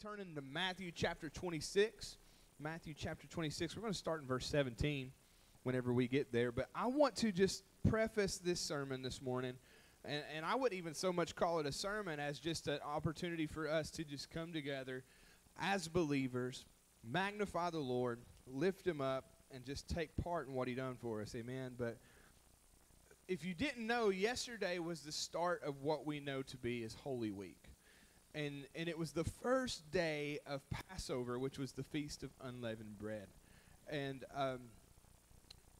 turning to Matthew chapter 26. Matthew chapter 26. We're going to start in verse 17 whenever we get there. But I want to just preface this sermon this morning. And, and I wouldn't even so much call it a sermon as just an opportunity for us to just come together as believers, magnify the Lord, lift Him up, and just take part in what He done for us. Amen. But if you didn't know, yesterday was the start of what we know to be as Holy Week and and it was the first day of Passover, which was the feast of unleavened bread, and um,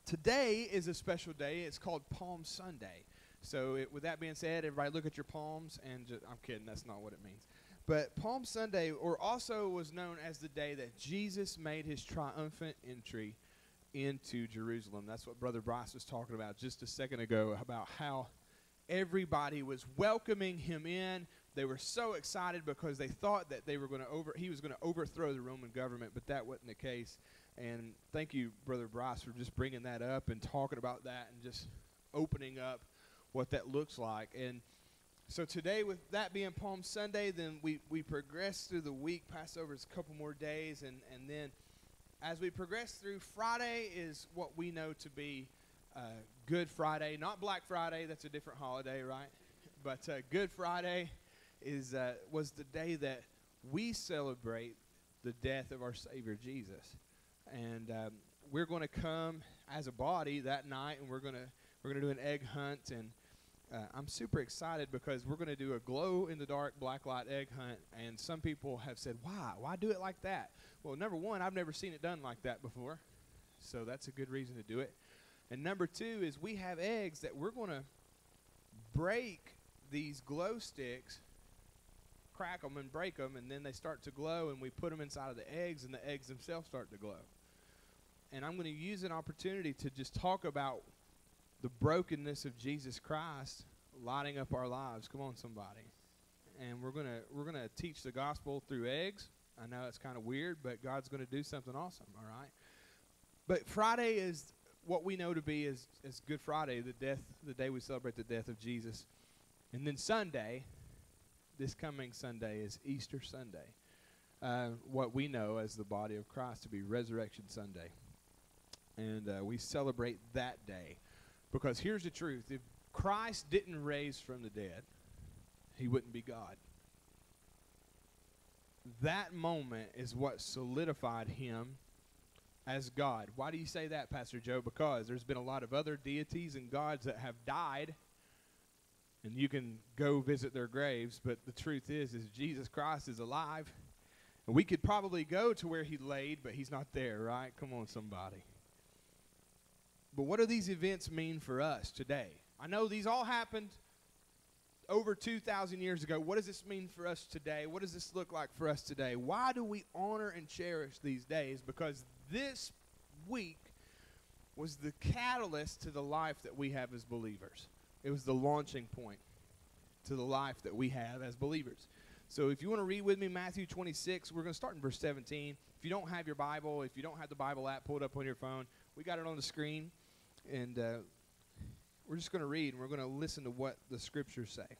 today is a special day. It's called Palm Sunday. So, it, with that being said, everybody look at your palms, and I'm kidding. That's not what it means. But Palm Sunday, or also was known as the day that Jesus made his triumphant entry into Jerusalem. That's what Brother Bryce was talking about just a second ago about how everybody was welcoming him in they were so excited because they thought that they were going to over he was going to overthrow the Roman government, but that wasn't the case. And thank you, brother Bryce, for just bringing that up and talking about that and just opening up what that looks like. And so today, with that being Palm Sunday, then we we progress through the week. Passover is a couple more days, and and then as we progress through, Friday is what we know to be uh, Good Friday, not Black Friday. That's a different holiday, right? But uh, Good Friday is uh, was the day that we celebrate the death of our Savior Jesus, and um, we're going to come as a body that night, and we're going to we're to do an egg hunt, and uh, I'm super excited because we're going to do a glow in the dark black light egg hunt, and some people have said, "Why? Why do it like that?" Well, number one, I've never seen it done like that before, so that's a good reason to do it. And number two is we have eggs that we're going to break these glow sticks crack them and break them, and then they start to glow, and we put them inside of the eggs, and the eggs themselves start to glow. And I'm going to use an opportunity to just talk about the brokenness of Jesus Christ lighting up our lives. Come on, somebody. And we're gonna we're gonna teach the gospel through eggs. I know it's kind of weird, but God's going to do something awesome. All right. But Friday is what we know to be as, as Good Friday, the death, the day we celebrate the death of Jesus, and then Sunday this coming Sunday is Easter Sunday, uh, what we know as the body of Christ to be Resurrection Sunday. And uh, we celebrate that day because here's the truth if Christ didn't raise from the dead, he wouldn't be God. That moment is what solidified him as God. Why do you say that, Pastor Joe? Because there's been a lot of other deities and gods that have died and you can go visit their graves but the truth is is jesus christ is alive. And we could probably go to where he laid but he's not there right? Come on somebody. But what do these events mean for us today? I know these all happened over 2000 years ago. What does this mean for us today? What does this look like for us today? Why do we honor and cherish these days? Because this week was the catalyst to the life that we have as believers it was the launching point to the life that we have as believers. So if you want to read with me Matthew 26, we're going to start in verse 17. If you don't have your Bible, if you don't have the Bible app pulled up on your phone, we got it on the screen. And uh, we're just going to read and we're going to listen to what the scriptures say.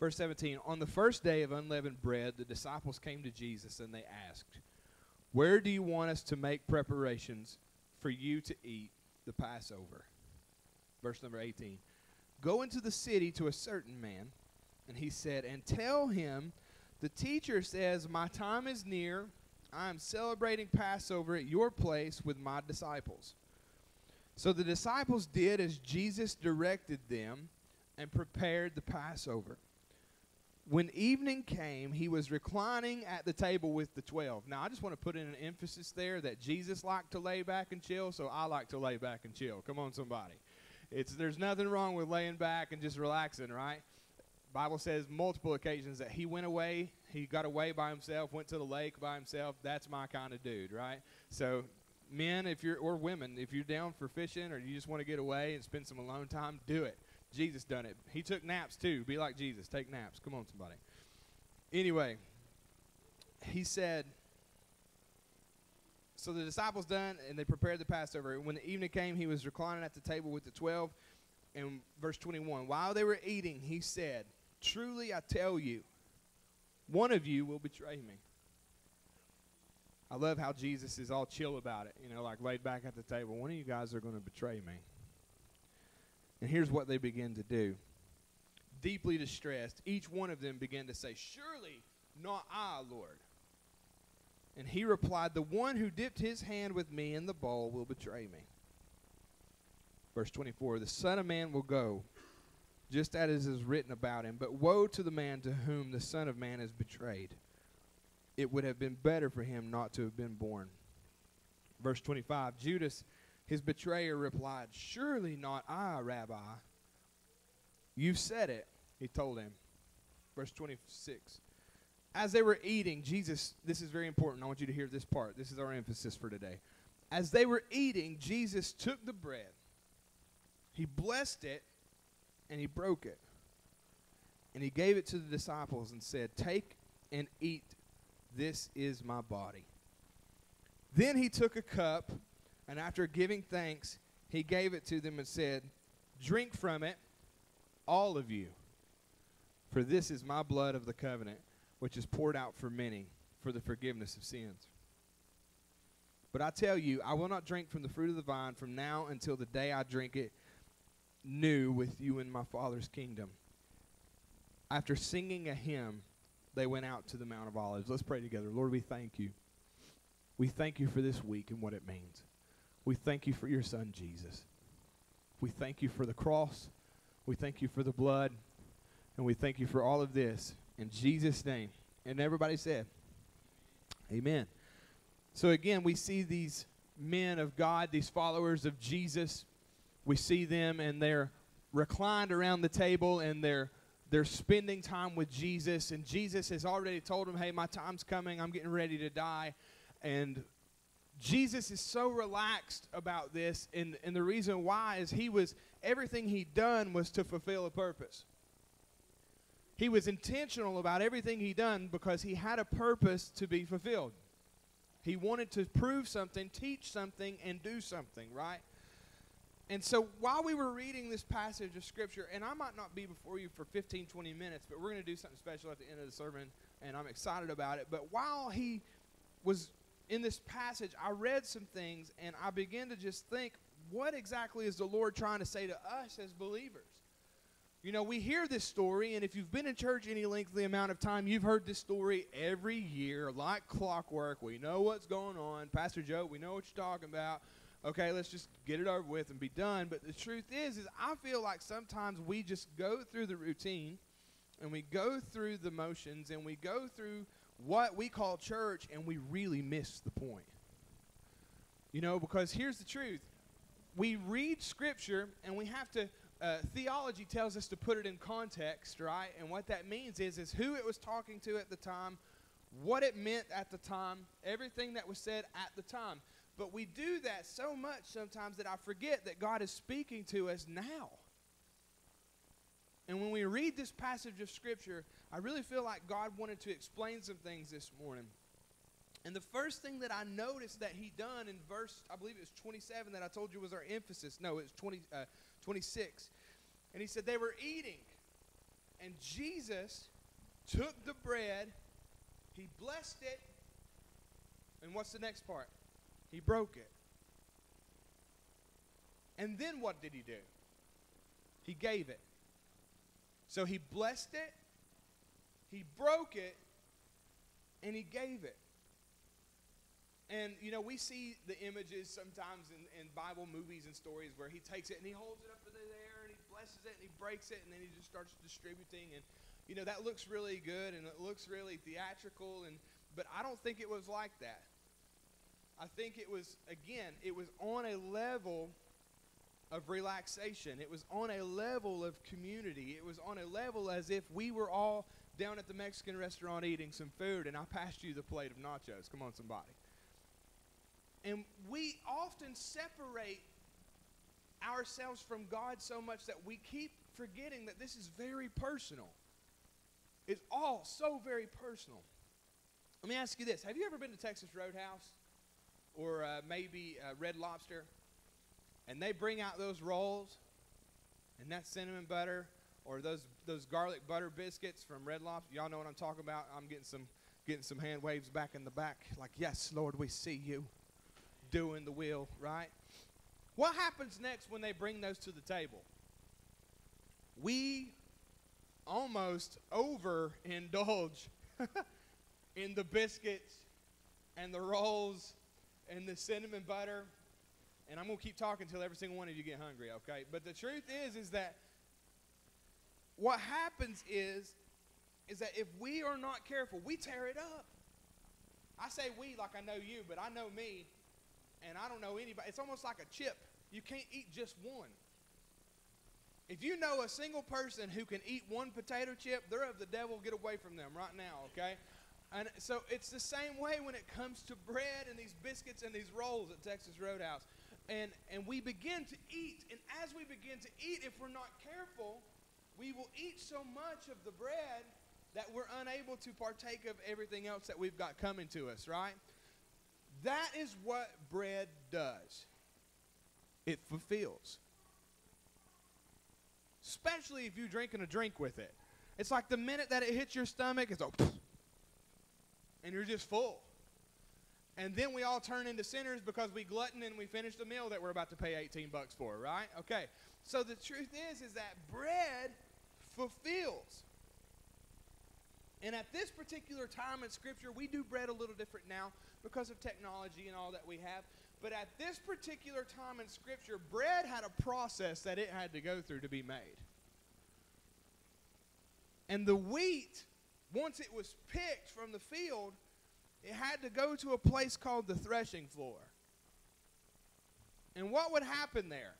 Verse 17 On the first day of unleavened bread, the disciples came to Jesus and they asked, Where do you want us to make preparations for you to eat the Passover? Verse number 18. Go into the city to a certain man, and he said, and tell him, the teacher says, My time is near. I am celebrating Passover at your place with my disciples. So the disciples did as Jesus directed them and prepared the Passover. When evening came, he was reclining at the table with the twelve. Now, I just want to put in an emphasis there that Jesus liked to lay back and chill, so I like to lay back and chill. Come on, somebody. It's there's nothing wrong with laying back and just relaxing, right? Bible says multiple occasions that he went away, he got away by himself, went to the lake by himself. That's my kind of dude, right? So, men, if you're or women, if you're down for fishing or you just want to get away and spend some alone time, do it. Jesus done it. He took naps too. Be like Jesus. Take naps. Come on, somebody. Anyway, he said, so the disciples done, and they prepared the Passover. And When the evening came, he was reclining at the table with the twelve. In verse 21, while they were eating, he said, Truly I tell you, one of you will betray me. I love how Jesus is all chill about it, you know, like laid back at the table. One of you guys are going to betray me. And here's what they begin to do. Deeply distressed, each one of them began to say, Surely not I, Lord. And he replied, The one who dipped his hand with me in the bowl will betray me. Verse 24 The Son of Man will go, just as is written about him. But woe to the man to whom the Son of Man is betrayed. It would have been better for him not to have been born. Verse 25 Judas, his betrayer, replied, Surely not I, Rabbi. You've said it, he told him. Verse 26 as they were eating, Jesus, this is very important. I want you to hear this part. This is our emphasis for today. As they were eating, Jesus took the bread, he blessed it, and he broke it. And he gave it to the disciples and said, Take and eat. This is my body. Then he took a cup, and after giving thanks, he gave it to them and said, Drink from it, all of you, for this is my blood of the covenant which is poured out for many for the forgiveness of sins. But I tell you, I will not drink from the fruit of the vine from now until the day I drink it new with you in my Father's kingdom. After singing a hymn, they went out to the Mount of Olives. Let's pray together. Lord, we thank you. We thank you for this week and what it means. We thank you for your son, Jesus. We thank you for the cross. We thank you for the blood. And we thank you for all of this in Jesus' name. And everybody said, Amen. So again, we see these men of God, these followers of Jesus. We see them and they're reclined around the table and they're they're spending time with Jesus and Jesus has already told them, "Hey, my time's coming. I'm getting ready to die." And Jesus is so relaxed about this and and the reason why is he was everything he'd done was to fulfill a purpose. He was intentional about everything he done because he had a purpose to be fulfilled. He wanted to prove something, teach something, and do something, right? And so while we were reading this passage of Scripture, and I might not be before you for 15, 20 minutes, but we're going to do something special at the end of the sermon, and I'm excited about it. But while he was in this passage, I read some things, and I began to just think, what exactly is the Lord trying to say to us as believers? You know, we hear this story, and if you've been in church any lengthy amount of time, you've heard this story every year like clockwork. We know what's going on. Pastor Joe, we know what you're talking about. Okay, let's just get it over with and be done. But the truth is, is I feel like sometimes we just go through the routine and we go through the motions and we go through what we call church and we really miss the point. You know, because here's the truth. We read scripture and we have to uh, theology tells us to put it in context, right? And what that means is, is who it was talking to at the time, what it meant at the time, everything that was said at the time. But we do that so much sometimes that I forget that God is speaking to us now. And when we read this passage of Scripture, I really feel like God wanted to explain some things this morning. And the first thing that I noticed that he done in verse, I believe it was 27 that I told you was our emphasis. No, it was 20, uh, 26. And he said they were eating. And Jesus took the bread, he blessed it, and what's the next part? He broke it. And then what did he do? He gave it. So he blessed it, he broke it, and he gave it. And, you know, we see the images sometimes in, in Bible movies and stories where he takes it and he holds it up in the air and he blesses it and he breaks it and then he just starts distributing. And, you know, that looks really good and it looks really theatrical. And, but I don't think it was like that. I think it was, again, it was on a level of relaxation. It was on a level of community. It was on a level as if we were all down at the Mexican restaurant eating some food and I passed you the plate of nachos. Come on, somebody. And we often separate ourselves from God so much that we keep forgetting that this is very personal. It's all so very personal. Let me ask you this Have you ever been to Texas Roadhouse or uh, maybe uh, Red Lobster? And they bring out those rolls and that cinnamon butter or those those garlic butter biscuits from Red Lobster. Y'all know what I'm talking about. I'm getting some getting some hand waves back in the back, like yes, Lord, we see you doing the will, right? What happens next when they bring those to the table? We almost overindulge in the biscuits and the rolls and the cinnamon butter. And I'm going to keep talking until every single one of you get hungry, okay? But the truth is is that what happens is is that if we are not careful, we tear it up. I say we like I know you, but I know me and I don't know anybody. It's almost like a chip. You can't eat just one. If you know a single person who can eat one potato chip, they're of the devil. Get away from them right now, okay? And so it's the same way when it comes to bread and these biscuits and these rolls at Texas Roadhouse. And, and we begin to eat. And as we begin to eat, if we're not careful, we will eat so much of the bread that we're unable to partake of everything else that we've got coming to us, right? That is what bread does it fulfills. Especially if you're drinking a drink with it. It's like the minute that it hits your stomach, it's like, and you're just full. And then we all turn into sinners because we glutton and we finish the meal that we're about to pay 18 bucks for, right? Okay. So the truth is is that bread fulfills. And at this particular time in Scripture, we do bread a little different now because of technology and all that we have. But at this particular time in Scripture, bread had a process that it had to go through to be made. And the wheat, once it was picked from the field, it had to go to a place called the threshing floor. And what would happen there?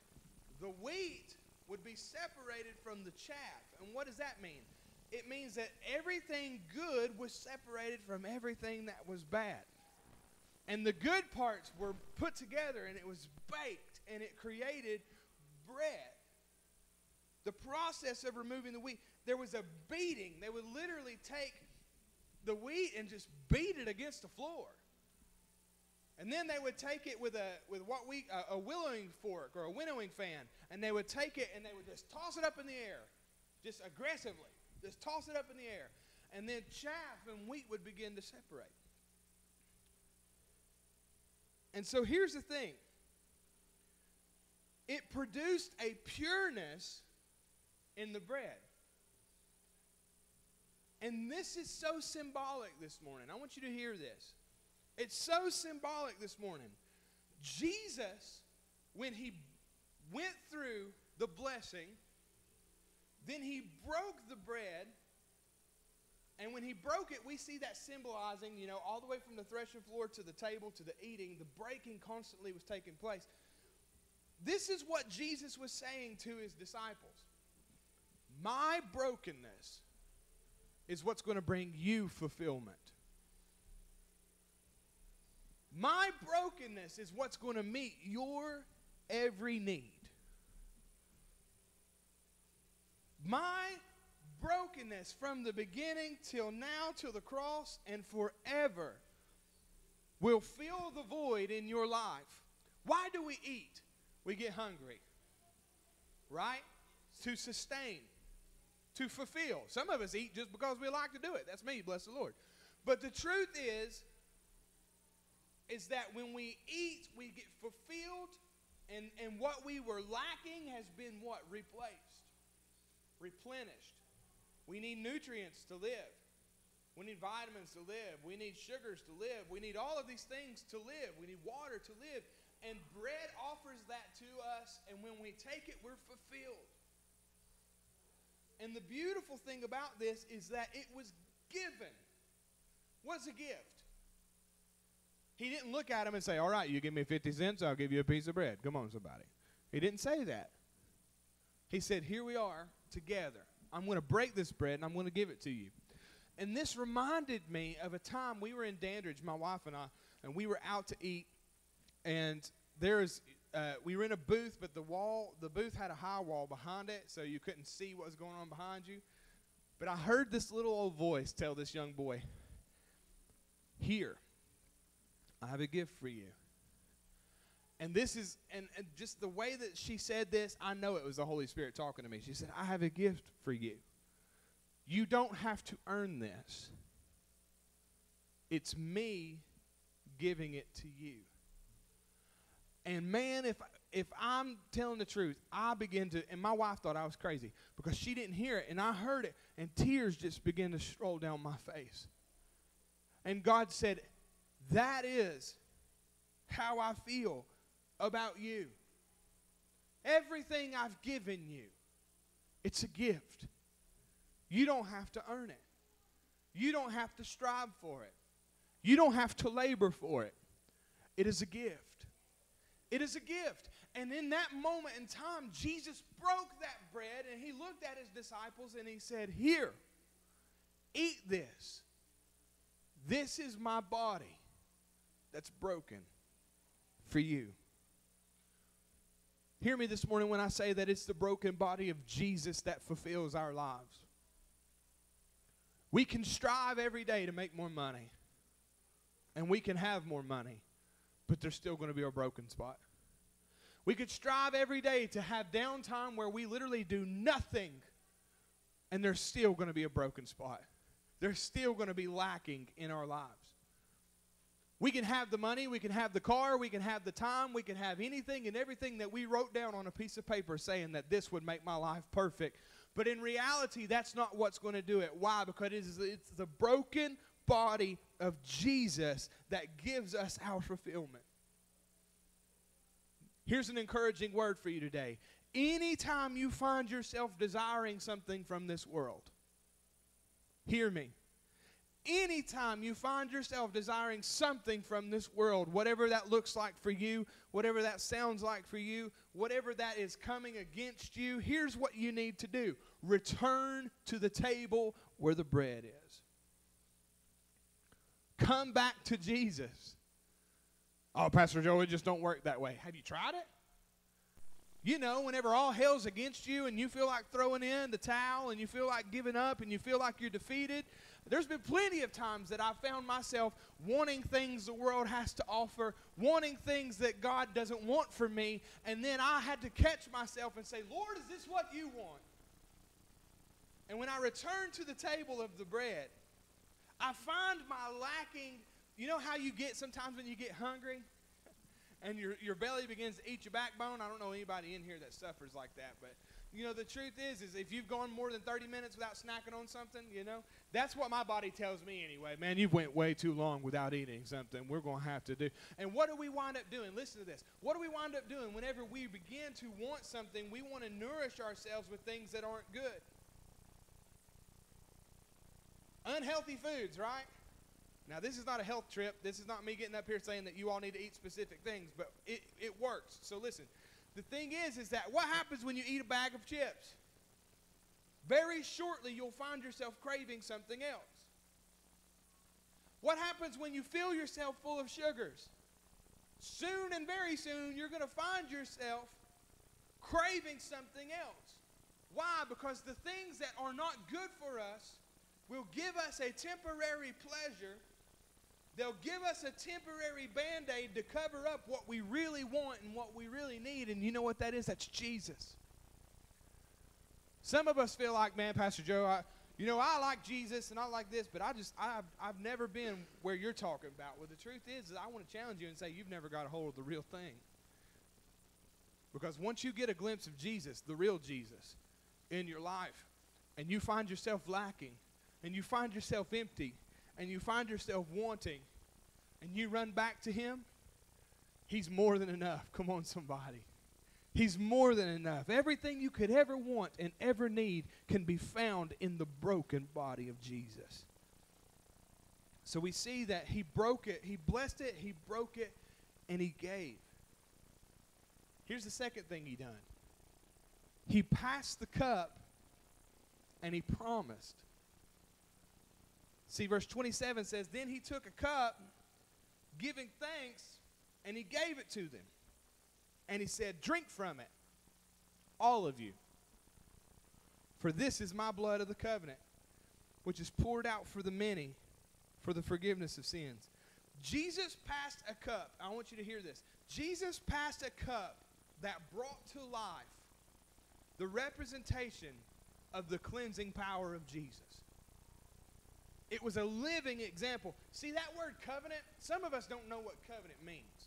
The wheat would be separated from the chaff. And what does that mean? It means that everything good was separated from everything that was bad. And the good parts were put together and it was baked and it created bread. The process of removing the wheat, there was a beating. They would literally take the wheat and just beat it against the floor. And then they would take it with a with what we a, a winnowing fork or a winnowing fan, and they would take it and they would just toss it up in the air, just aggressively. Just toss it up in the air. And then chaff and wheat would begin to separate. And so here's the thing it produced a pureness in the bread. And this is so symbolic this morning. I want you to hear this. It's so symbolic this morning. Jesus, when he went through the blessing, then he broke the bread. And when he broke it, we see that symbolizing, you know, all the way from the threshing floor to the table to the eating, the breaking constantly was taking place. This is what Jesus was saying to his disciples My brokenness is what's going to bring you fulfillment. My brokenness is what's going to meet your every need. My brokenness from the beginning till now, till the cross, and forever will fill the void in your life. Why do we eat? We get hungry, right? To sustain, to fulfill. Some of us eat just because we like to do it. That's me, bless the Lord. But the truth is, is that when we eat, we get fulfilled, and, and what we were lacking has been what? Replaced replenished. We need nutrients to live. We need vitamins to live. We need sugars to live. We need all of these things to live. We need water to live. And bread offers that to us, and when we take it, we're fulfilled. And the beautiful thing about this is that it was given. Was a gift. He didn't look at him and say, All right, you give me 50 cents, I'll give you a piece of bread. Come on, somebody. He didn't say that. He said, Here we are together. I'm going to break this bread and I'm going to give it to you. And this reminded me of a time we were in Dandridge, my wife and I, and we were out to eat. And there's, uh, we were in a booth, but the wall, the booth had a high wall behind it, so you couldn't see what was going on behind you. But I heard this little old voice tell this young boy, Here, I have a gift for you. And this is, and, and just the way that she said this, I know it was the Holy Spirit talking to me. She said, I have a gift for you. You don't have to earn this, it's me giving it to you. And man, if if I'm telling the truth, I begin to, and my wife thought I was crazy because she didn't hear it, and I heard it, and tears just began to stroll down my face. And God said, That is how I feel about you. Everything I've given you, it's a gift. You don't have to earn it, you don't have to strive for it, you don't have to labor for it. It is a gift. It is a gift. And in that moment in time, Jesus broke that bread and he looked at his disciples and he said, Here, eat this. This is my body that's broken for you. Hear me this morning when I say that it's the broken body of Jesus that fulfills our lives. We can strive every day to make more money, and we can have more money, but there's still going to be a broken spot. We could strive every day to have downtime where we literally do nothing, and there's still going to be a broken spot. There's still going to be lacking in our lives. We can have the money, we can have the car, we can have the time, we can have anything and everything that we wrote down on a piece of paper saying that this would make my life perfect. But in reality, that's not what's going to do it. Why? Because it is, it's the broken body of Jesus that gives us our fulfillment. Here's an encouraging word for you today. Anytime you find yourself desiring something from this world, hear me. Anytime you find yourself desiring something from this world, whatever that looks like for you, whatever that sounds like for you, whatever that is coming against you, here's what you need to do return to the table where the bread is. Come back to Jesus. Oh, Pastor Joe, it just don't work that way. Have you tried it? You know, whenever all hell's against you and you feel like throwing in the towel and you feel like giving up and you feel like you're defeated, there's been plenty of times that I've found myself wanting things the world has to offer, wanting things that God doesn't want for me, and then I had to catch myself and say, Lord, is this what you want? And when I return to the table of the bread, I find my lacking you know how you get sometimes when you get hungry and your, your belly begins to eat your backbone? I don't know anybody in here that suffers like that, but you know the truth is is if you've gone more than 30 minutes without snacking on something, you know, that's what my body tells me anyway. Man, you've went way too long without eating something. We're going to have to do. And what do we wind up doing? Listen to this. What do we wind up doing whenever we begin to want something? We want to nourish ourselves with things that aren't good. Unhealthy foods, right? Now, this is not a health trip. This is not me getting up here saying that you all need to eat specific things, but it, it works. So listen. The thing is, is that what happens when you eat a bag of chips? Very shortly, you'll find yourself craving something else. What happens when you fill yourself full of sugars? Soon and very soon, you're going to find yourself craving something else. Why? Because the things that are not good for us will give us a temporary pleasure They'll give us a temporary band aid to cover up what we really want and what we really need. And you know what that is? That's Jesus. Some of us feel like, man, Pastor Joe, I, you know, I like Jesus and I like this, but I just, I've, I've never been where you're talking about. Well, the truth is, is I want to challenge you and say you've never got a hold of the real thing. Because once you get a glimpse of Jesus, the real Jesus, in your life, and you find yourself lacking, and you find yourself empty, and you find yourself wanting and you run back to Him, He's more than enough. Come on, somebody. He's more than enough. Everything you could ever want and ever need can be found in the broken body of Jesus. So we see that He broke it, He blessed it, He broke it, and He gave. Here's the second thing He done He passed the cup and He promised. See, verse 27 says, Then he took a cup, giving thanks, and he gave it to them. And he said, Drink from it, all of you. For this is my blood of the covenant, which is poured out for the many for the forgiveness of sins. Jesus passed a cup. I want you to hear this. Jesus passed a cup that brought to life the representation of the cleansing power of Jesus. It was a living example. See that word covenant? Some of us don't know what covenant means.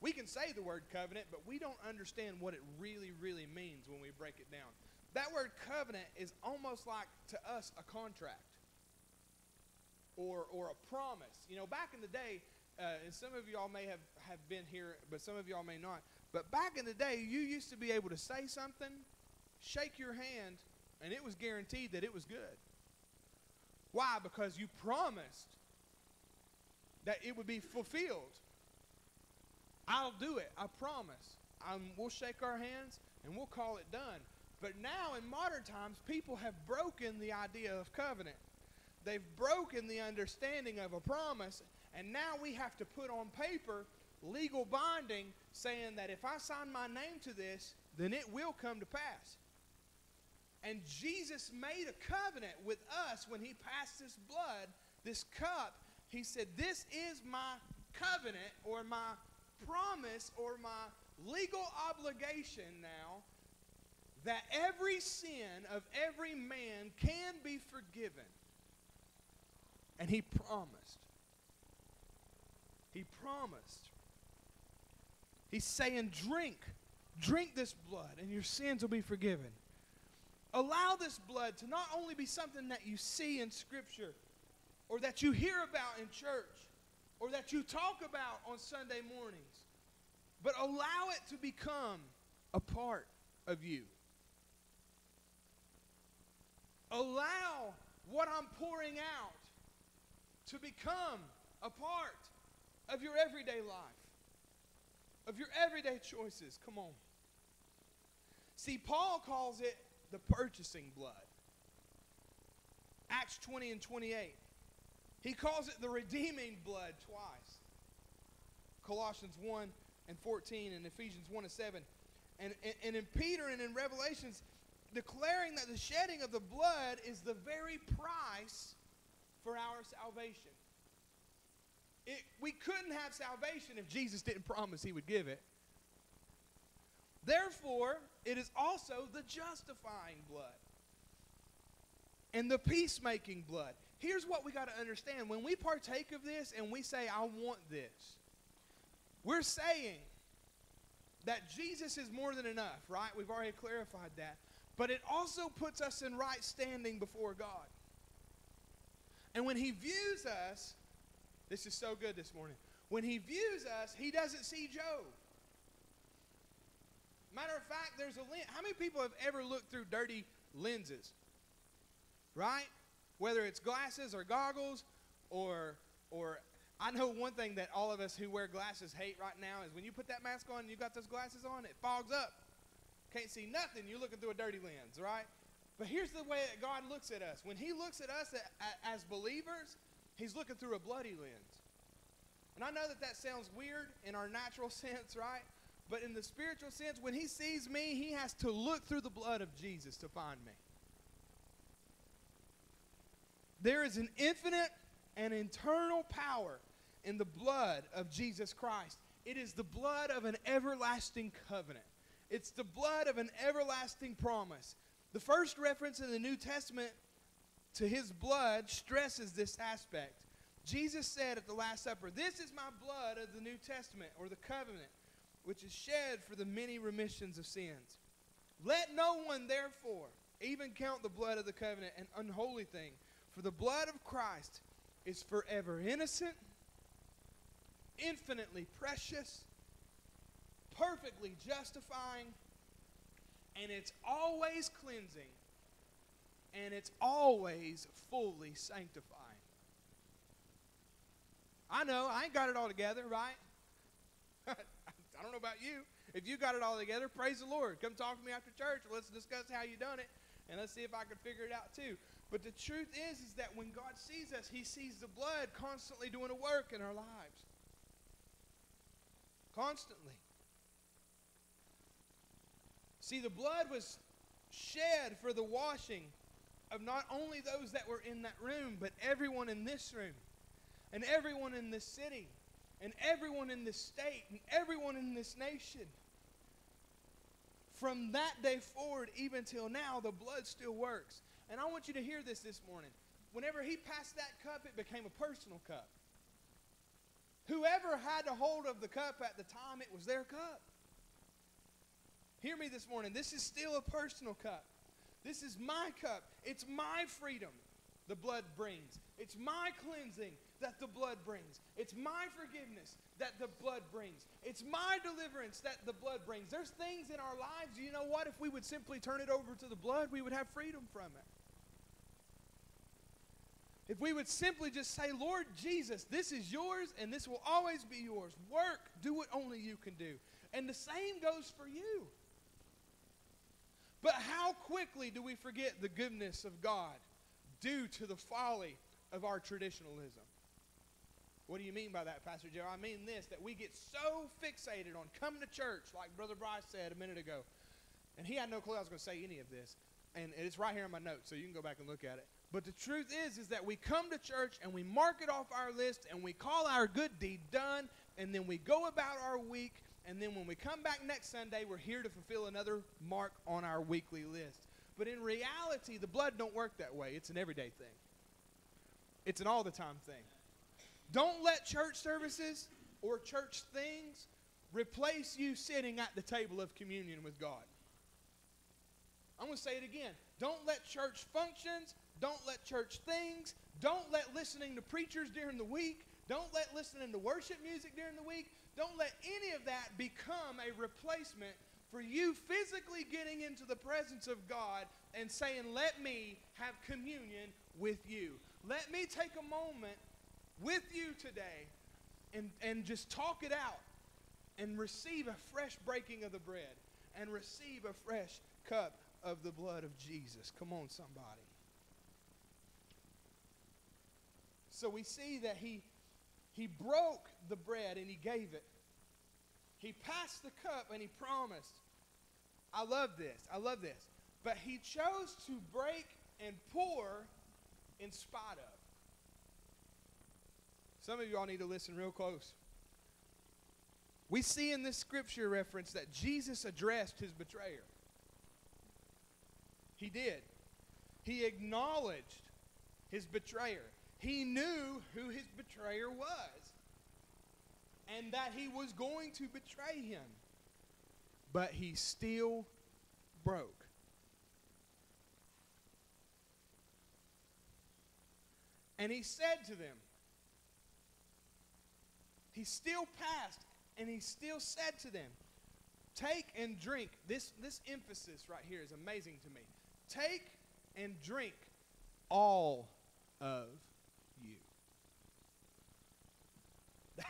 We can say the word covenant, but we don't understand what it really, really means when we break it down. That word covenant is almost like to us a contract or, or a promise. You know, back in the day, uh, and some of y'all may have, have been here, but some of y'all may not. But back in the day, you used to be able to say something, shake your hand, and it was guaranteed that it was good. Why? Because you promised that it would be fulfilled. I'll do it. I promise. Um, we'll shake our hands and we'll call it done. But now in modern times, people have broken the idea of covenant. They've broken the understanding of a promise, and now we have to put on paper legal binding saying that if I sign my name to this, then it will come to pass. And Jesus made a covenant with us when he passed this blood, this cup. He said, This is my covenant or my promise or my legal obligation now that every sin of every man can be forgiven. And he promised. He promised. He's saying, drink, drink this blood, and your sins will be forgiven. Allow this blood to not only be something that you see in Scripture or that you hear about in church or that you talk about on Sunday mornings, but allow it to become a part of you. Allow what I'm pouring out to become a part of your everyday life, of your everyday choices. Come on. See, Paul calls it the purchasing blood. Acts 20 and 28. He calls it the redeeming blood twice. Colossians 1 and 14 and Ephesians 1 and 7. And, and, and in Peter and in Revelations, declaring that the shedding of the blood is the very price for our salvation. It, we couldn't have salvation if Jesus didn't promise he would give it. Therefore, it is also the justifying blood and the peacemaking blood. Here's what we got to understand. When we partake of this and we say, I want this, we're saying that Jesus is more than enough, right? We've already clarified that. But it also puts us in right standing before God. And when He views us, this is so good this morning. When He views us, He doesn't see Job. Fact, there's a lens. How many people have ever looked through dirty lenses? Right? Whether it's glasses or goggles or or I know one thing that all of us who wear glasses hate right now is when you put that mask on and you got those glasses on, it fogs up. Can't see nothing. You're looking through a dirty lens, right? But here's the way that God looks at us. When He looks at us as believers, He's looking through a bloody lens. And I know that that sounds weird in our natural sense, right? But in the spiritual sense, when he sees me, he has to look through the blood of Jesus to find me. There is an infinite and internal power in the blood of Jesus Christ. It is the blood of an everlasting covenant. It's the blood of an everlasting promise. The first reference in the New Testament to his blood stresses this aspect. Jesus said at the Last Supper, This is my blood of the New Testament or the covenant which is shed for the many remissions of sins. Let no one, therefore, even count the blood of the covenant an unholy thing, for the blood of Christ is forever innocent, infinitely precious, perfectly justifying, and it's always cleansing, and it's always fully sanctifying. I know, I ain't got it all together, right? I don't know about you. If you got it all together, praise the Lord. Come talk to me after church. Let's discuss how you done it, and let's see if I can figure it out too. But the truth is, is that when God sees us, He sees the blood constantly doing a work in our lives. Constantly. See, the blood was shed for the washing of not only those that were in that room, but everyone in this room and everyone in this city. And everyone in this state and everyone in this nation. From that day forward, even till now, the blood still works. And I want you to hear this this morning. Whenever he passed that cup, it became a personal cup. Whoever had a hold of the cup at the time, it was their cup. Hear me this morning. This is still a personal cup. This is my cup. It's my freedom the blood brings. It's my cleansing that the blood brings. It's my forgiveness that the blood brings. It's my deliverance that the blood brings. There's things in our lives, you know what? If we would simply turn it over to the blood, we would have freedom from it. If we would simply just say, Lord Jesus, this is yours and this will always be yours. Work, do what only you can do. And the same goes for you. But how quickly do we forget the goodness of God due to the folly of our traditionalism? What do you mean by that, Pastor Joe? I mean this that we get so fixated on coming to church, like Brother Bryce said a minute ago. And he had no clue I was going to say any of this. And it's right here in my notes, so you can go back and look at it. But the truth is, is that we come to church and we mark it off our list and we call our good deed done, and then we go about our week, and then when we come back next Sunday, we're here to fulfill another mark on our weekly list. But in reality, the blood don't work that way. It's an everyday thing. It's an all the time thing. Don't let church services or church things replace you sitting at the table of communion with God. I'm going to say it again. Don't let church functions don't let church things. Don't let listening to preachers during the week. Don't let listening to worship music during the week. Don't let any of that become a replacement for you physically getting into the presence of God and saying, Let me have communion with you. Let me take a moment with you today and, and just talk it out and receive a fresh breaking of the bread and receive a fresh cup of the blood of Jesus. Come on, somebody. So we see that he, he broke the bread and he gave it. He passed the cup and he promised. I love this. I love this. But he chose to break and pour in spite of. Some of you all need to listen real close. We see in this scripture reference that Jesus addressed his betrayer. He did. He acknowledged his betrayer. He knew who his betrayer was and that he was going to betray him. But he still broke. And he said to them, he still passed and he still said to them, Take and drink. This, this emphasis right here is amazing to me. Take and drink all of you.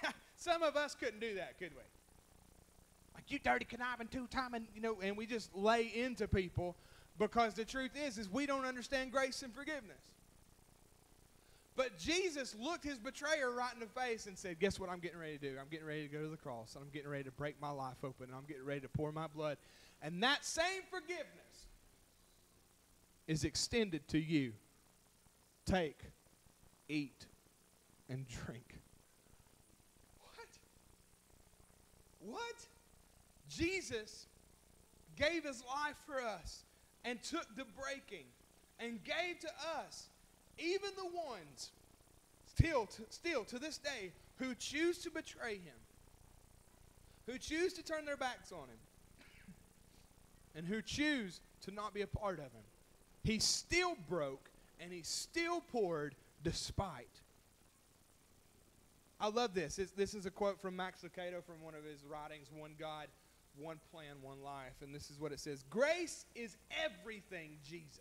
Some of us couldn't do that, could we? Like you dirty conniving two time and you know, and we just lay into people because the truth is is we don't understand grace and forgiveness. But Jesus looked his betrayer right in the face and said, Guess what I'm getting ready to do? I'm getting ready to go to the cross, and I'm getting ready to break my life open, and I'm getting ready to pour my blood. And that same forgiveness is extended to you. Take, eat, and drink. What? What? Jesus gave his life for us and took the breaking and gave to us, even the ones still to, still to this day who choose to betray him, who choose to turn their backs on him, and who choose to not be a part of him. He still broke and he still poured despite I love this. It's, this is a quote from Max Lucado from one of his writings, One God, One Plan, One Life. And this is what it says Grace is everything, Jesus.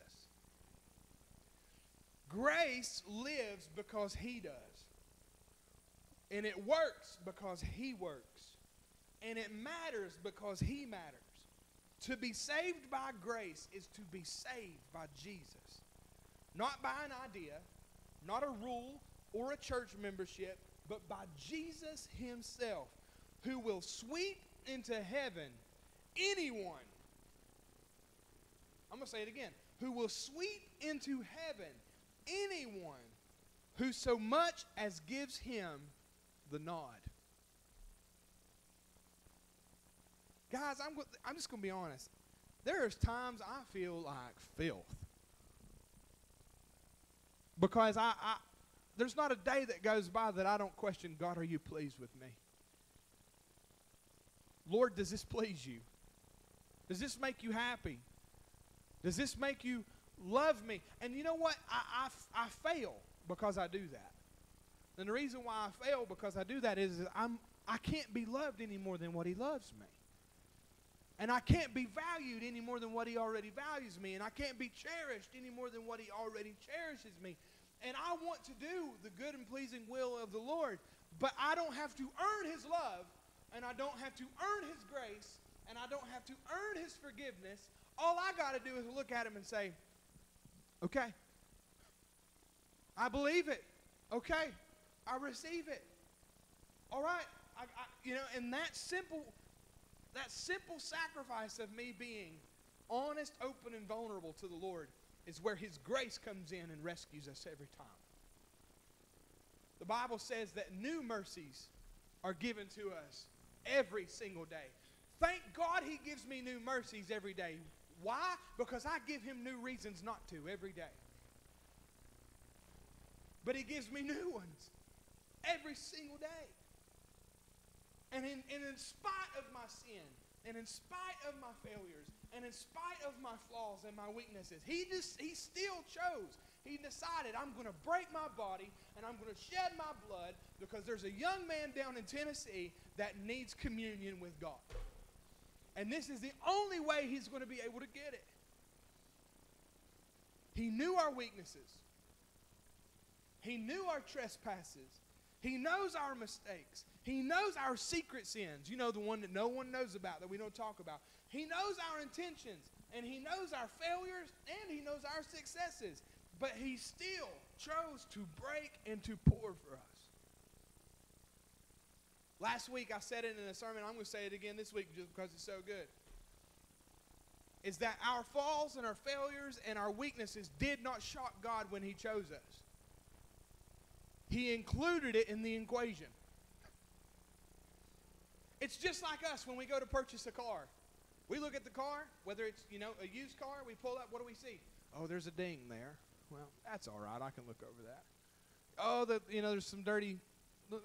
Grace lives because he does. And it works because he works. And it matters because he matters. To be saved by grace is to be saved by Jesus. Not by an idea, not a rule or a church membership, but by Jesus Himself, who will sweep into heaven anyone. I'm going to say it again. Who will sweep into heaven anyone who so much as gives him the nod. Guys, I'm, go- I'm just going to be honest. There's times I feel like filth. Because I, I, there's not a day that goes by that I don't question God, are you pleased with me? Lord, does this please you? Does this make you happy? Does this make you love me? And you know what? I, I, I fail because I do that. And the reason why I fail because I do that is I'm, I can't be loved any more than what He loves me. And I can't be valued any more than what He already values me. And I can't be cherished any more than what He already cherishes me. And I want to do the good and pleasing will of the Lord. But I don't have to earn His love. And I don't have to earn His grace. And I don't have to earn His forgiveness. All I got to do is look at Him and say, okay. I believe it. Okay. I receive it. All right. I, I, you know, and that simple, that simple sacrifice of me being honest, open, and vulnerable to the Lord is where His grace comes in and rescues us every time. The Bible says that new mercies are given to us every single day. Thank God He gives me new mercies every day. Why? Because I give Him new reasons not to every day. But He gives me new ones every single day. And in, and in spite of my sin, and in spite of my failures, and in spite of my flaws and my weaknesses, he just he still chose. He decided I'm going to break my body and I'm going to shed my blood because there's a young man down in Tennessee that needs communion with God. And this is the only way he's going to be able to get it. He knew our weaknesses. He knew our trespasses. He knows our mistakes. He knows our secret sins. You know, the one that no one knows about, that we don't talk about. He knows our intentions, and He knows our failures, and He knows our successes. But He still chose to break and to pour for us. Last week I said it in a sermon. I'm going to say it again this week just because it's so good. Is that our falls and our failures and our weaknesses did not shock God when He chose us. He included it in the equation. It's just like us when we go to purchase a car. We look at the car, whether it's, you know, a used car, we pull up, what do we see? Oh, there's a ding there. Well, that's all right. I can look over that. Oh, the, you know, there's some dirty,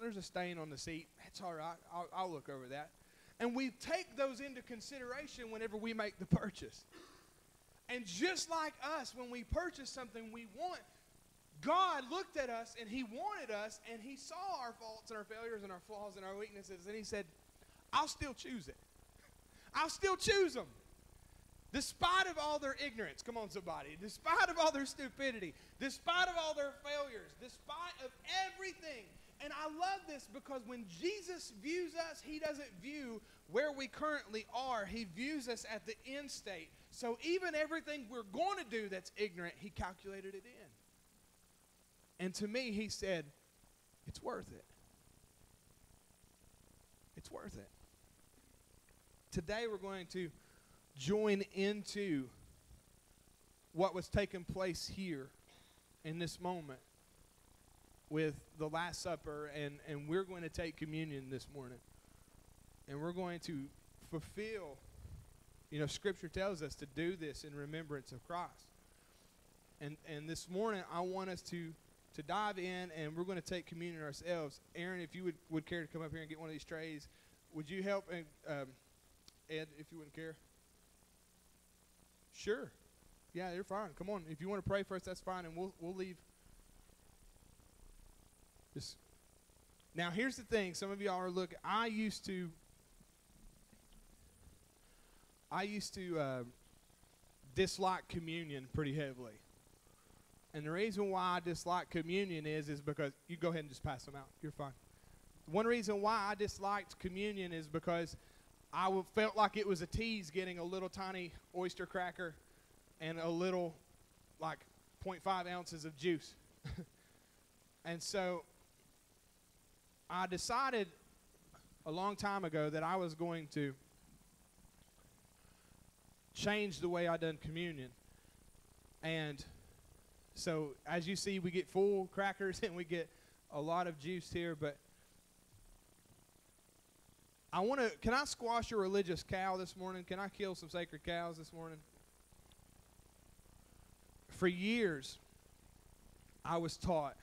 there's a stain on the seat. That's all right. I'll, I'll look over that. And we take those into consideration whenever we make the purchase. And just like us, when we purchase something we want, God looked at us and He wanted us and He saw our faults and our failures and our flaws and our weaknesses and He said, I'll still choose it. I'll still choose them. Despite of all their ignorance, come on somebody, despite of all their stupidity, despite of all their failures, despite of everything. And I love this because when Jesus views us, he doesn't view where we currently are. He views us at the end state. So even everything we're going to do that's ignorant, he calculated it in. And to me, he said, It's worth it. It's worth it. Today, we're going to join into what was taking place here in this moment with the Last Supper, and, and we're going to take communion this morning. And we're going to fulfill, you know, Scripture tells us to do this in remembrance of Christ. And, and this morning, I want us to to dive in, and we're going to take communion ourselves. Aaron, if you would, would care to come up here and get one of these trays, would you help? And um, Ed, if you wouldn't care. Sure. Yeah, you're fine. Come on. If you want to pray first, that's fine, and we'll we'll leave. Just now, here's the thing. Some of y'all are looking. I used to. I used to uh, dislike communion pretty heavily. And the reason why I dislike communion is is because you go ahead and just pass them out. You're fine. One reason why I disliked communion is because I felt like it was a tease getting a little tiny oyster cracker and a little like 0.5 ounces of juice. and so I decided a long time ago that I was going to change the way I done communion. And so as you see, we get full crackers and we get a lot of juice here, but I want to. Can I squash a religious cow this morning? Can I kill some sacred cows this morning? For years, I was taught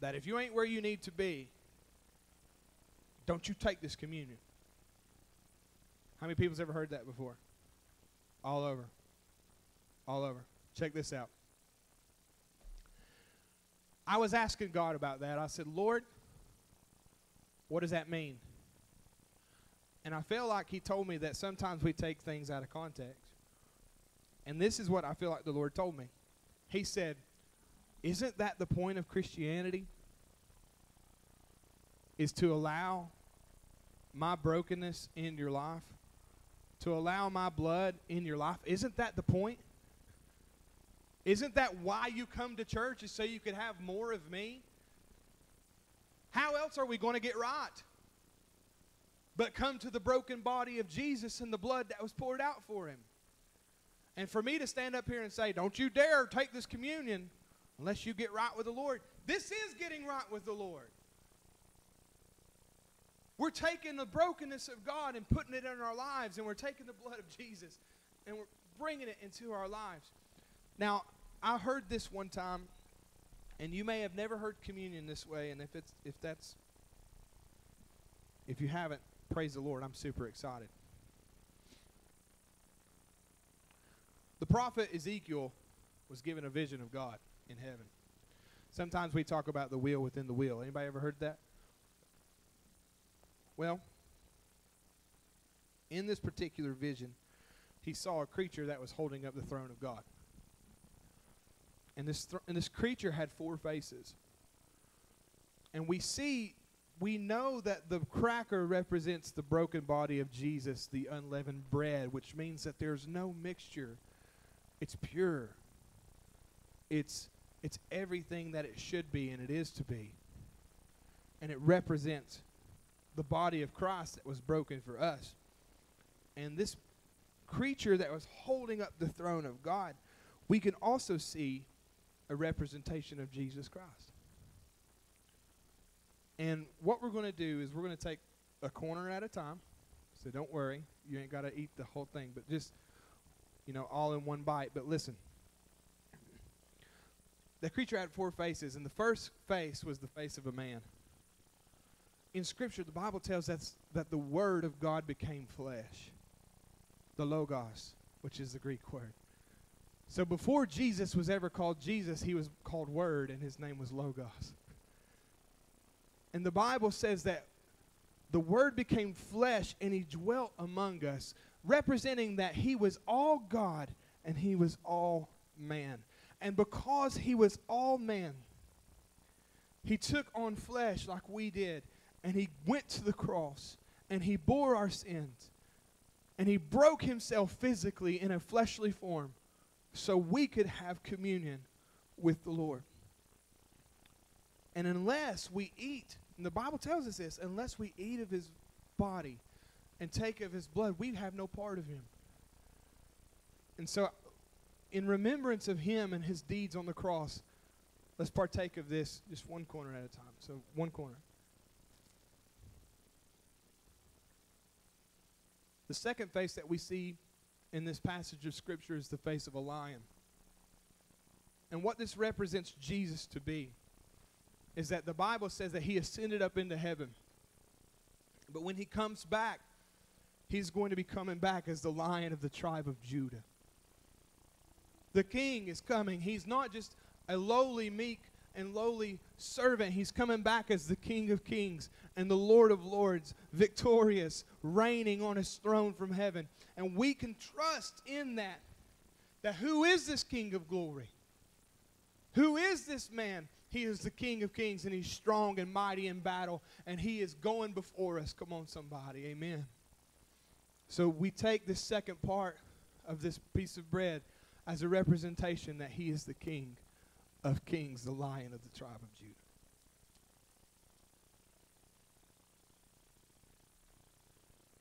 that if you ain't where you need to be, don't you take this communion. How many people's ever heard that before? All over. All over. Check this out. I was asking God about that. I said, Lord, what does that mean? And I feel like He told me that sometimes we take things out of context. And this is what I feel like the Lord told me. He said, Isn't that the point of Christianity? Is to allow my brokenness in your life, to allow my blood in your life. Isn't that the point? Isn't that why you come to church, is so you could have more of me? How else are we going to get right? But come to the broken body of Jesus and the blood that was poured out for him. And for me to stand up here and say, Don't you dare take this communion unless you get right with the Lord, this is getting right with the Lord. We're taking the brokenness of God and putting it in our lives, and we're taking the blood of Jesus and we're bringing it into our lives. Now, I heard this one time, and you may have never heard communion this way, and if it's if that's if you haven't, praise the Lord. I'm super excited. The prophet Ezekiel was given a vision of God in heaven. Sometimes we talk about the wheel within the wheel. Anybody ever heard that? Well, in this particular vision, he saw a creature that was holding up the throne of God. And this, th- and this creature had four faces. And we see, we know that the cracker represents the broken body of Jesus, the unleavened bread, which means that there's no mixture. It's pure. It's, it's everything that it should be and it is to be. And it represents the body of Christ that was broken for us. And this creature that was holding up the throne of God, we can also see a representation of Jesus Christ. And what we're going to do is we're going to take a corner at a time. So don't worry, you ain't got to eat the whole thing, but just, you know, all in one bite. But listen, the creature had four faces, and the first face was the face of a man in Scripture, the Bible tells us that the Word of God became flesh. The Logos, which is the Greek word. So before Jesus was ever called Jesus, he was called Word, and his name was Logos. And the Bible says that the Word became flesh and he dwelt among us, representing that he was all God and he was all man. And because he was all man, he took on flesh like we did and he went to the cross and he bore our sins and he broke himself physically in a fleshly form so we could have communion with the Lord. And unless we eat, and the Bible tells us this, unless we eat of his body and take of his blood, we have no part of him. And so, in remembrance of him and his deeds on the cross, let's partake of this just one corner at a time. So, one corner. The second face that we see in this passage of Scripture is the face of a lion. And what this represents Jesus to be is that the Bible says that he ascended up into heaven. But when he comes back, he's going to be coming back as the lion of the tribe of Judah. The king is coming. He's not just a lowly, meek and lowly servant. He's coming back as the King of Kings and the Lord of Lords, victorious, reigning on his throne from heaven. And we can trust in that. That who is this King of glory? Who is this man? He is the King of Kings and he's strong and mighty in battle and he is going before us. Come on, somebody. Amen. So we take this second part of this piece of bread as a representation that he is the King of kings, the lion of the tribe of Judah.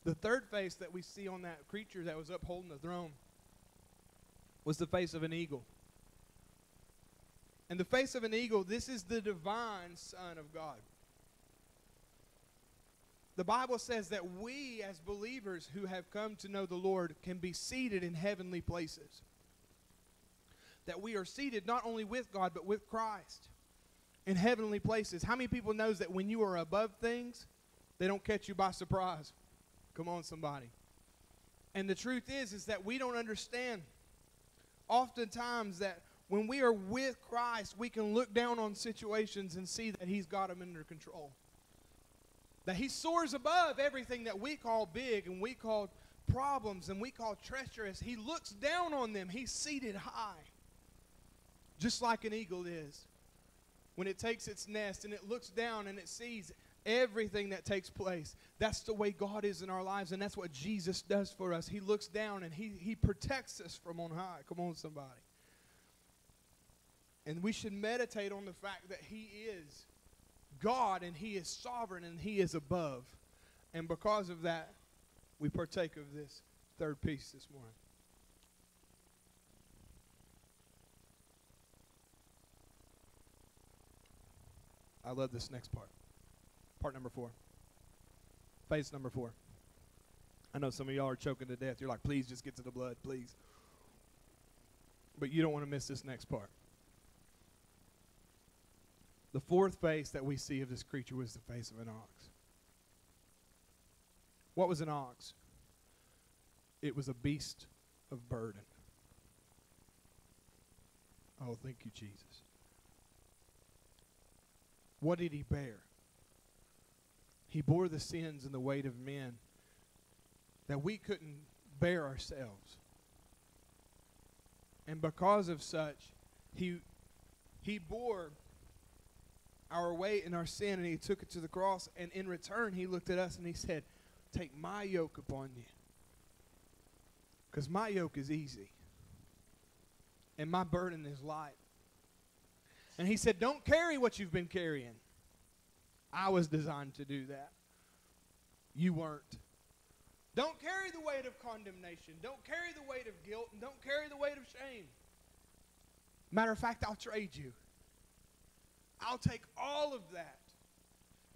The third face that we see on that creature that was upholding the throne was the face of an eagle. And the face of an eagle, this is the divine Son of God. the Bible says that we, as believers who have come to know the Lord, can be seated in heavenly places. That we are seated not only with God, but with Christ in heavenly places. How many people knows that when you are above things, they don't catch you by surprise? Come on, somebody. And the truth is, is that we don't understand oftentimes that when we are with Christ, we can look down on situations and see that He's got them under control that he soars above everything that we call big and we call problems and we call treacherous. He looks down on them. He's seated high, just like an eagle is. When it takes its nest and it looks down and it sees everything that takes place. That's the way God is in our lives, and that's what Jesus does for us. He looks down and He, he protects us from on high. Come on, somebody. And we should meditate on the fact that He is God and He is sovereign and He is above. And because of that, we partake of this third piece this morning. I love this next part. Part number four. Phase number four. I know some of y'all are choking to death. You're like, please just get to the blood, please. But you don't want to miss this next part. The fourth face that we see of this creature was the face of an ox. What was an ox? It was a beast of burden. Oh, thank you, Jesus. What did he bear? He bore the sins and the weight of men that we couldn't bear ourselves. And because of such, he, he bore our weight and our sin, and he took it to the cross. And in return, he looked at us and he said, Take my yoke upon you. Because my yoke is easy, and my burden is light. And he said, Don't carry what you've been carrying. I was designed to do that. You weren't. Don't carry the weight of condemnation. Don't carry the weight of guilt. And don't carry the weight of shame. Matter of fact, I'll trade you. I'll take all of that.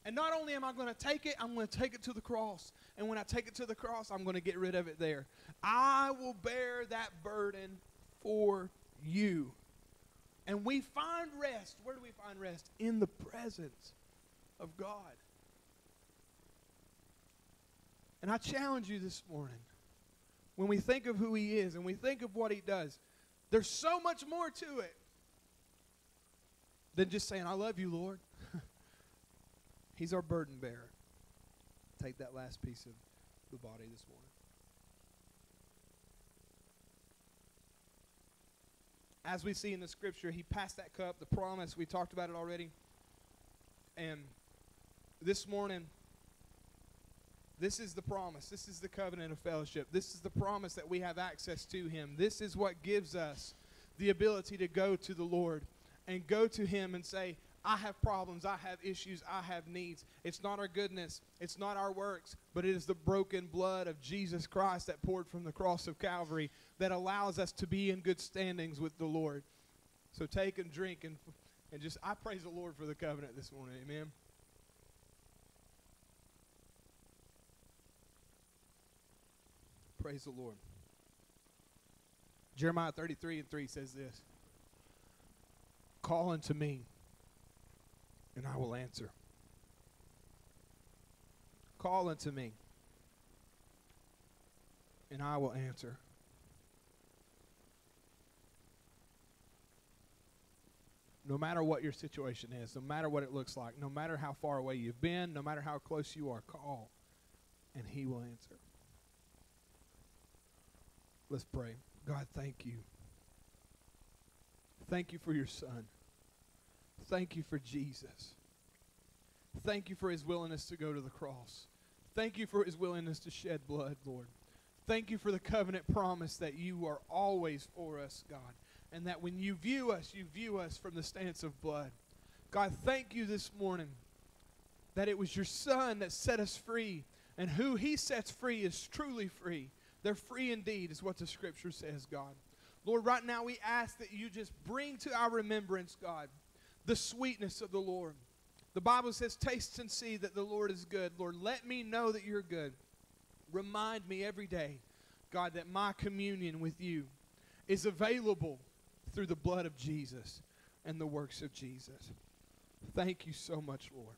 And not only am I going to take it, I'm going to take it to the cross. And when I take it to the cross, I'm going to get rid of it there. I will bear that burden for you. And we find rest. Where do we find rest? In the presence of God. And I challenge you this morning when we think of who He is and we think of what He does, there's so much more to it than just saying, I love you, Lord. He's our burden bearer. Take that last piece of the body this morning. As we see in the scripture, he passed that cup, the promise, we talked about it already. And this morning, this is the promise. This is the covenant of fellowship. This is the promise that we have access to him. This is what gives us the ability to go to the Lord and go to Him and say, I have problems, I have issues, I have needs. It's not our goodness, it's not our works, but it is the broken blood of Jesus Christ that poured from the cross of Calvary that allows us to be in good standings with the Lord. So take and drink and, and just, I praise the Lord for the covenant this morning. Amen. Praise the Lord. Jeremiah 33 and 3 says this. Call unto me, and I will answer. Call unto me, and I will answer. No matter what your situation is, no matter what it looks like, no matter how far away you've been, no matter how close you are, call, and He will answer. Let's pray. God, thank you. Thank you for your son. Thank you for Jesus. Thank you for his willingness to go to the cross. Thank you for his willingness to shed blood, Lord. Thank you for the covenant promise that you are always for us, God. And that when you view us, you view us from the stance of blood. God, thank you this morning that it was your Son that set us free. And who he sets free is truly free. They're free indeed, is what the scripture says, God. Lord, right now we ask that you just bring to our remembrance, God, the sweetness of the Lord, The Bible says, Taste and see that the Lord is good. Lord, let me know that you're good. Remind me every day, God, that my communion with you is available through the blood of Jesus and the works of Jesus. Thank you so much, Lord.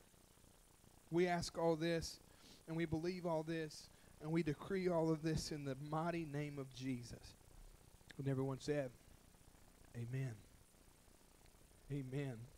We ask all this and we believe all this and we decree all of this in the mighty name of Jesus. And everyone said, Amen. Amen.